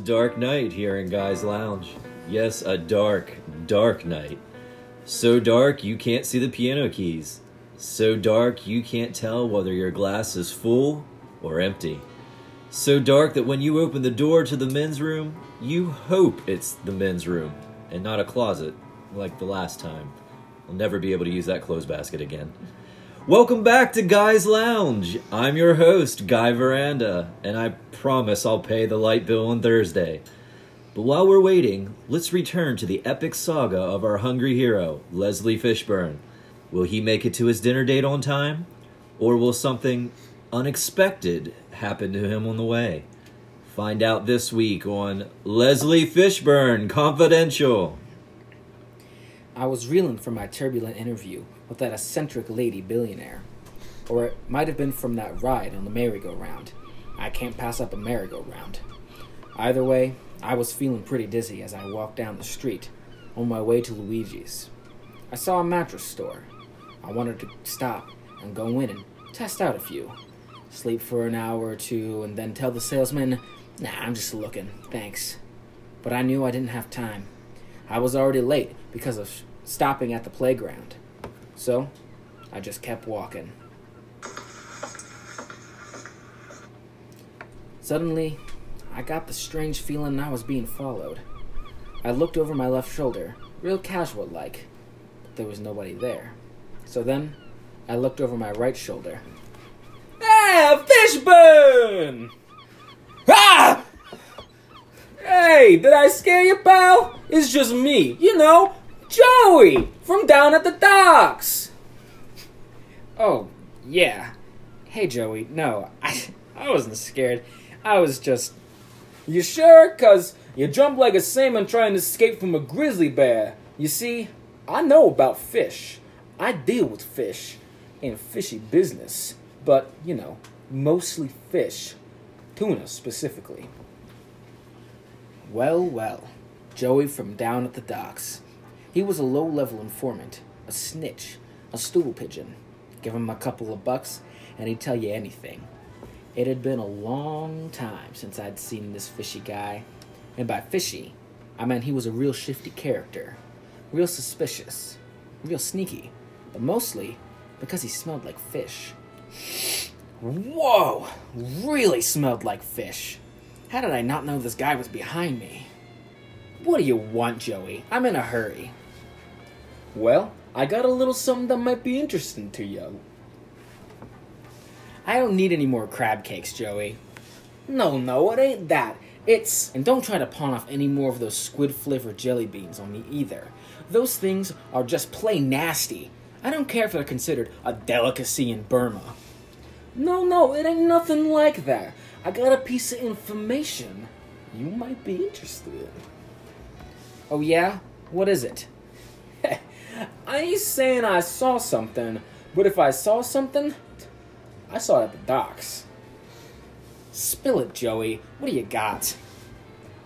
dark night here in Guy's Lounge. Yes, a dark, dark night. So dark you can't see the piano keys. So dark you can't tell whether your glass is full or empty. So dark that when you open the door to the men's room, you hope it's the men's room and not a closet like the last time. I'll never be able to use that clothes basket again. Welcome back to Guy's Lounge. I'm your host, Guy Veranda, and I promise I'll pay the light bill on Thursday. But while we're waiting, let's return to the epic saga of our hungry hero, Leslie Fishburne. Will he make it to his dinner date on time? Or will something unexpected happen to him on the way? Find out this week on Leslie Fishburne Confidential. I was reeling from my turbulent interview with that eccentric lady billionaire. Or it might have been from that ride on the merry-go-round. I can't pass up a merry-go-round. Either way, I was feeling pretty dizzy as I walked down the street on my way to Luigi's. I saw a mattress store. I wanted to stop and go in and test out a few. Sleep for an hour or two and then tell the salesman, nah, I'm just looking, thanks. But I knew I didn't have time. I was already late because of stopping at the playground. So, I just kept walking. Suddenly, I got the strange feeling I was being followed. I looked over my left shoulder, real casual like, but there was nobody there. So then, I looked over my right shoulder. Ah, Fishburne! Ah! Hey, did I scare you, pal? It's just me, you know, Joey from down at the docks. Oh, yeah. Hey, Joey. No, I, I wasn't scared. I was just. You sure? Cause you jump like a salmon trying to escape from a grizzly bear. You see, I know about fish. I deal with fish in fishy business, but you know, mostly fish, tuna specifically. Well, well, Joey from down at the docks. He was a low level informant, a snitch, a stool pigeon. Give him a couple of bucks, and he'd tell you anything. It had been a long time since I'd seen this fishy guy. And by fishy, I meant he was a real shifty character, real suspicious, real sneaky, but mostly because he smelled like fish. Whoa! Really smelled like fish. How did I not know this guy was behind me? What do you want, Joey? I'm in a hurry. Well, I got a little something that might be interesting to you. I don't need any more crab cakes, Joey. No, no, it ain't that. It's. And don't try to pawn off any more of those squid flavored jelly beans on me either. Those things are just plain nasty. I don't care if they're considered a delicacy in Burma. No, no, it ain't nothing like that. I got a piece of information you might be interested in. Oh, yeah? What is it? I ain't saying I saw something, but if I saw something, I saw it at the docks. Spill it, Joey. What do you got?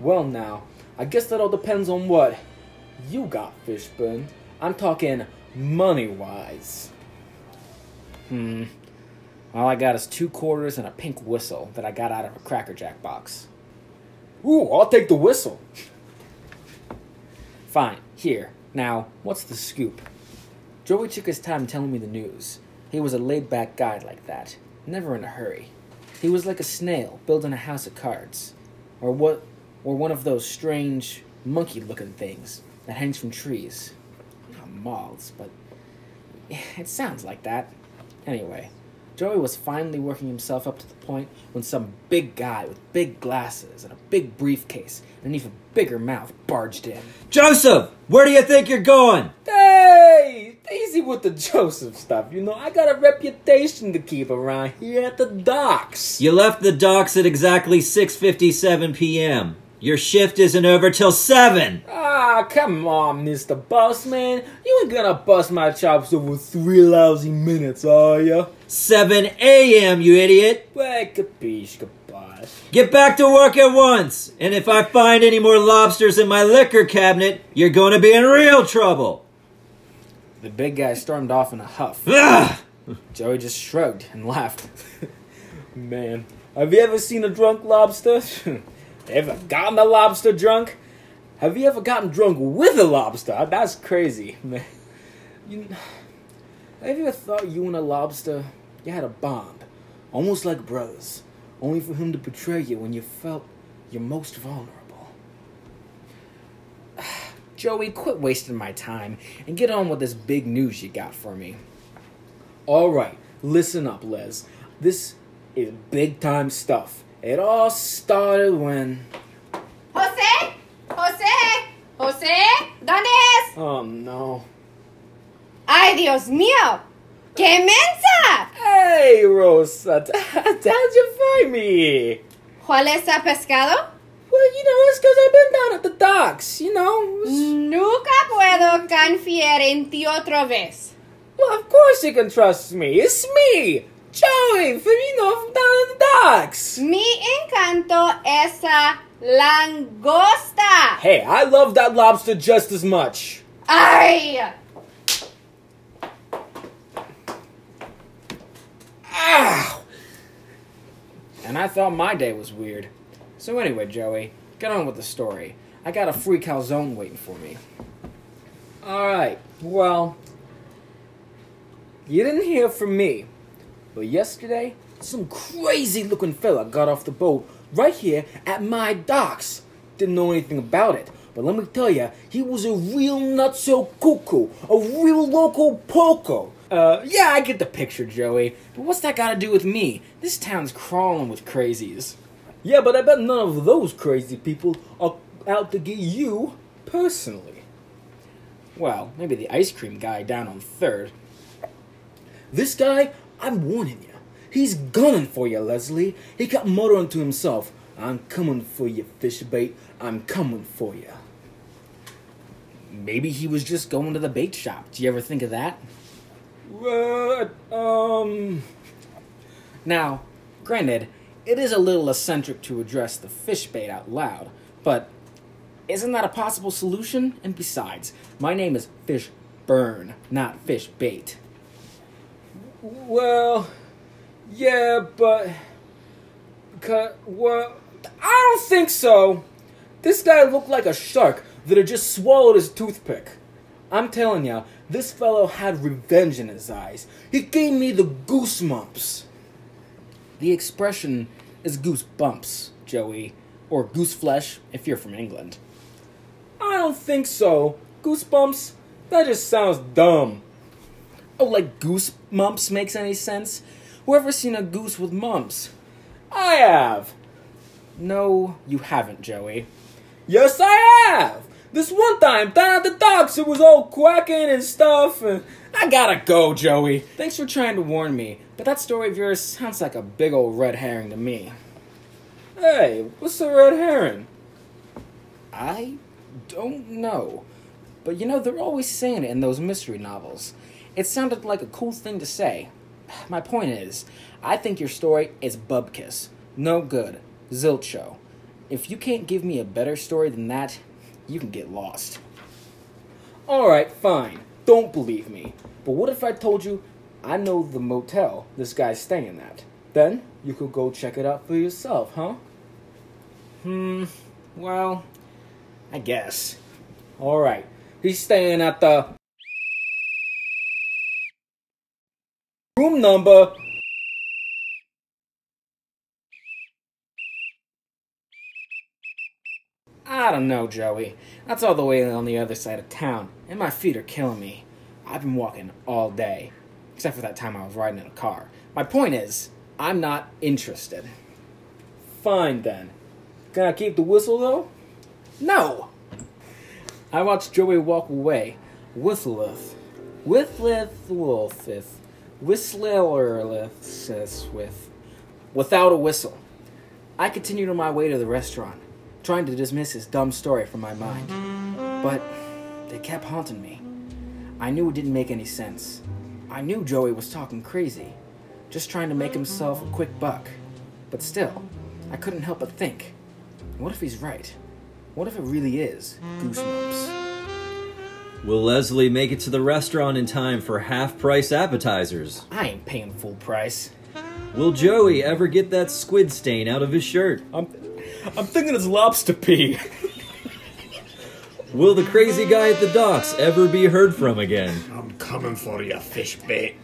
Well, now, I guess that all depends on what you got, Fishburne. I'm talking money wise. Hmm. All I got is two quarters and a pink whistle that I got out of a Cracker Jack box. Ooh, I'll take the whistle. Fine, here. Now, what's the scoop? Joey took his time telling me the news. He was a laid back guy like that, never in a hurry. He was like a snail building a house of cards. Or what or one of those strange monkey looking things that hangs from trees. Not moths, but it sounds like that. Anyway, Joey was finally working himself up to the point when some big guy with big glasses and a big briefcase and an even bigger mouth barged in. Joseph, where do you think you're going? Hey, easy with the Joseph stuff. You know, I got a reputation to keep around here at the docks. You left the docks at exactly 6:57 p.m. Your shift isn't over till 7. Ah, come on, Mr. Boss Man. You ain't gonna bust my chops over three lousy minutes, are ya? 7 a.m., you idiot. Capiche, capiche. Get back to work at once. And if I find any more lobsters in my liquor cabinet, you're going to be in real trouble. The big guy stormed off in a huff. Ugh. Joey just shrugged and laughed. Man, have you ever seen a drunk lobster? Ever gotten a lobster drunk? Have you ever gotten drunk with a lobster? That's crazy, man. You, have you ever thought you and a lobster, you had a bond, almost like brothers, only for him to betray you when you felt you're most vulnerable? Joey, quit wasting my time and get on with this big news you got for me. All right, listen up, Les. This is big time stuff. It all started when. José, José, José, ¿dónde es? Oh no. Dios mío, qué mensa. Hey, Rosa, how'd you find me? ¿Cuál es el pescado? Well, you know, it's because I've been down at the docks, you know. Nunca puedo confiar en ti otra vez. Well, of course you can trust me. It's me, Joey, from, you know, from down at the docks. Mi encanto esa langosta. Hey, I love that lobster just as much. Ay, Ow! And I thought my day was weird. So anyway, Joey, get on with the story. I got a free calzone waiting for me. Alright, well, you didn't hear from me. But yesterday, some crazy looking fella got off the boat right here at my docks. Didn't know anything about it. But let me tell you, he was a real nutso cuckoo, a real local poco. Uh, yeah, I get the picture, Joey. But what's that got to do with me? This town's crawling with crazies. Yeah, but I bet none of those crazy people are out to get you personally. Well, maybe the ice cream guy down on third. This guy, I'm warning you. He's gunning for you, Leslie. He kept muttering to himself, I'm coming for you, fish bait. I'm coming for you. Maybe he was just going to the bait shop. Do you ever think of that? Uh, um. Now, granted, it is a little eccentric to address the fish bait out loud, but isn't that a possible solution? And besides, my name is Fish Burn, not Fish Bait. Well, yeah, but. Well, I don't think so. This guy looked like a shark that had just swallowed his toothpick. I'm telling ya, this fellow had revenge in his eyes. He gave me the goosebumps. The expression is goosebumps, Joey, or goose flesh if you're from England. I don't think so. Goosebumps? That just sounds dumb. Oh, like goose mumps makes any sense? Whoever seen a goose with mumps? I have. No, you haven't, Joey. Yes, I have. This one time down at the docks, it was all quacking and stuff. And I gotta go, Joey. Thanks for trying to warn me, but that story of yours sounds like a big old red herring to me. Hey, what's a red herring? I don't know. But you know, they're always saying it in those mystery novels. It sounded like a cool thing to say. My point is, I think your story is bubkiss. No good. Zilch show. If you can't give me a better story than that, you can get lost. Alright, fine. Don't believe me. But what if I told you I know the motel this guy's staying at? Then you could go check it out for yourself, huh? Hmm, well, I guess. Alright, he's staying at the. Room number. I don't know, Joey. That's all the way on the other side of town, and my feet are killing me. I've been walking all day, except for that time I was riding in a car. My point is, I'm not interested. Fine then. Can I keep the whistle though? No! I watched Joey walk away, whistleth, whistleth, wolfeth, whistlerleth, with, without a whistle. I continued on my way to the restaurant, trying to dismiss his dumb story from my mind. But they kept haunting me. I knew it didn't make any sense. I knew Joey was talking crazy, just trying to make himself a quick buck. But still, I couldn't help but think what if he's right? What if it really is Goosebumps? Will Leslie make it to the restaurant in time for half price appetizers? I ain't paying full price. Will Joey ever get that squid stain out of his shirt? I'm, I'm thinking it's lobster pee. Will the crazy guy at the docks ever be heard from again? I'm coming for you, fish bait.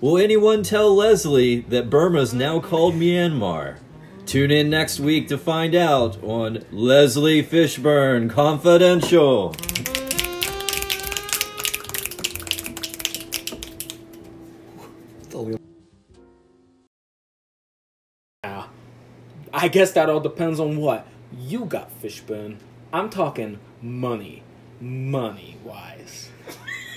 Will anyone tell Leslie that Burma's now called Myanmar? Tune in next week to find out on Leslie Fishburne Confidential. Now, I guess that all depends on what you got, Fishburne. I'm talking money, money wise.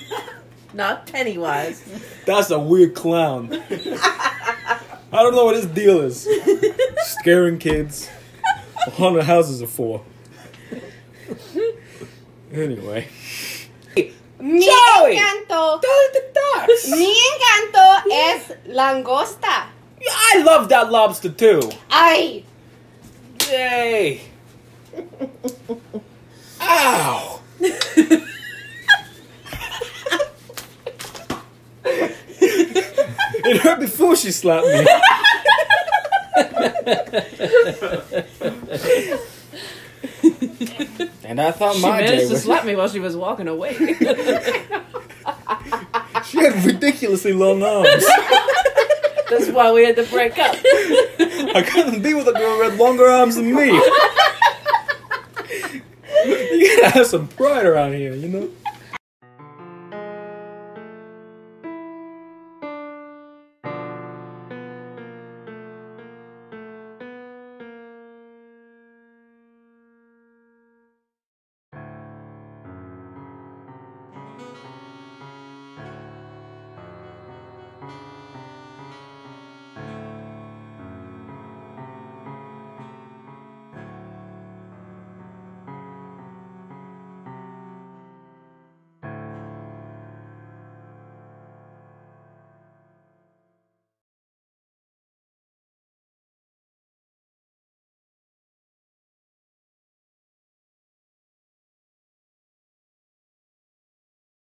Not penny wise. That's a weird clown. I don't know what his deal is. Scaring kids. Haunted houses are for. Anyway. Mi Joey! encanto. the ducks! Mi encanto es langosta. I love that lobster too. Ay, Yay! Ow! it hurt before she slapped me. and I thought She my day managed to was. slap me while she was walking away. She had ridiculously long arms. That's why we had to break up. I couldn't be with a girl who had longer arms than me. you gotta have some pride around here, you know?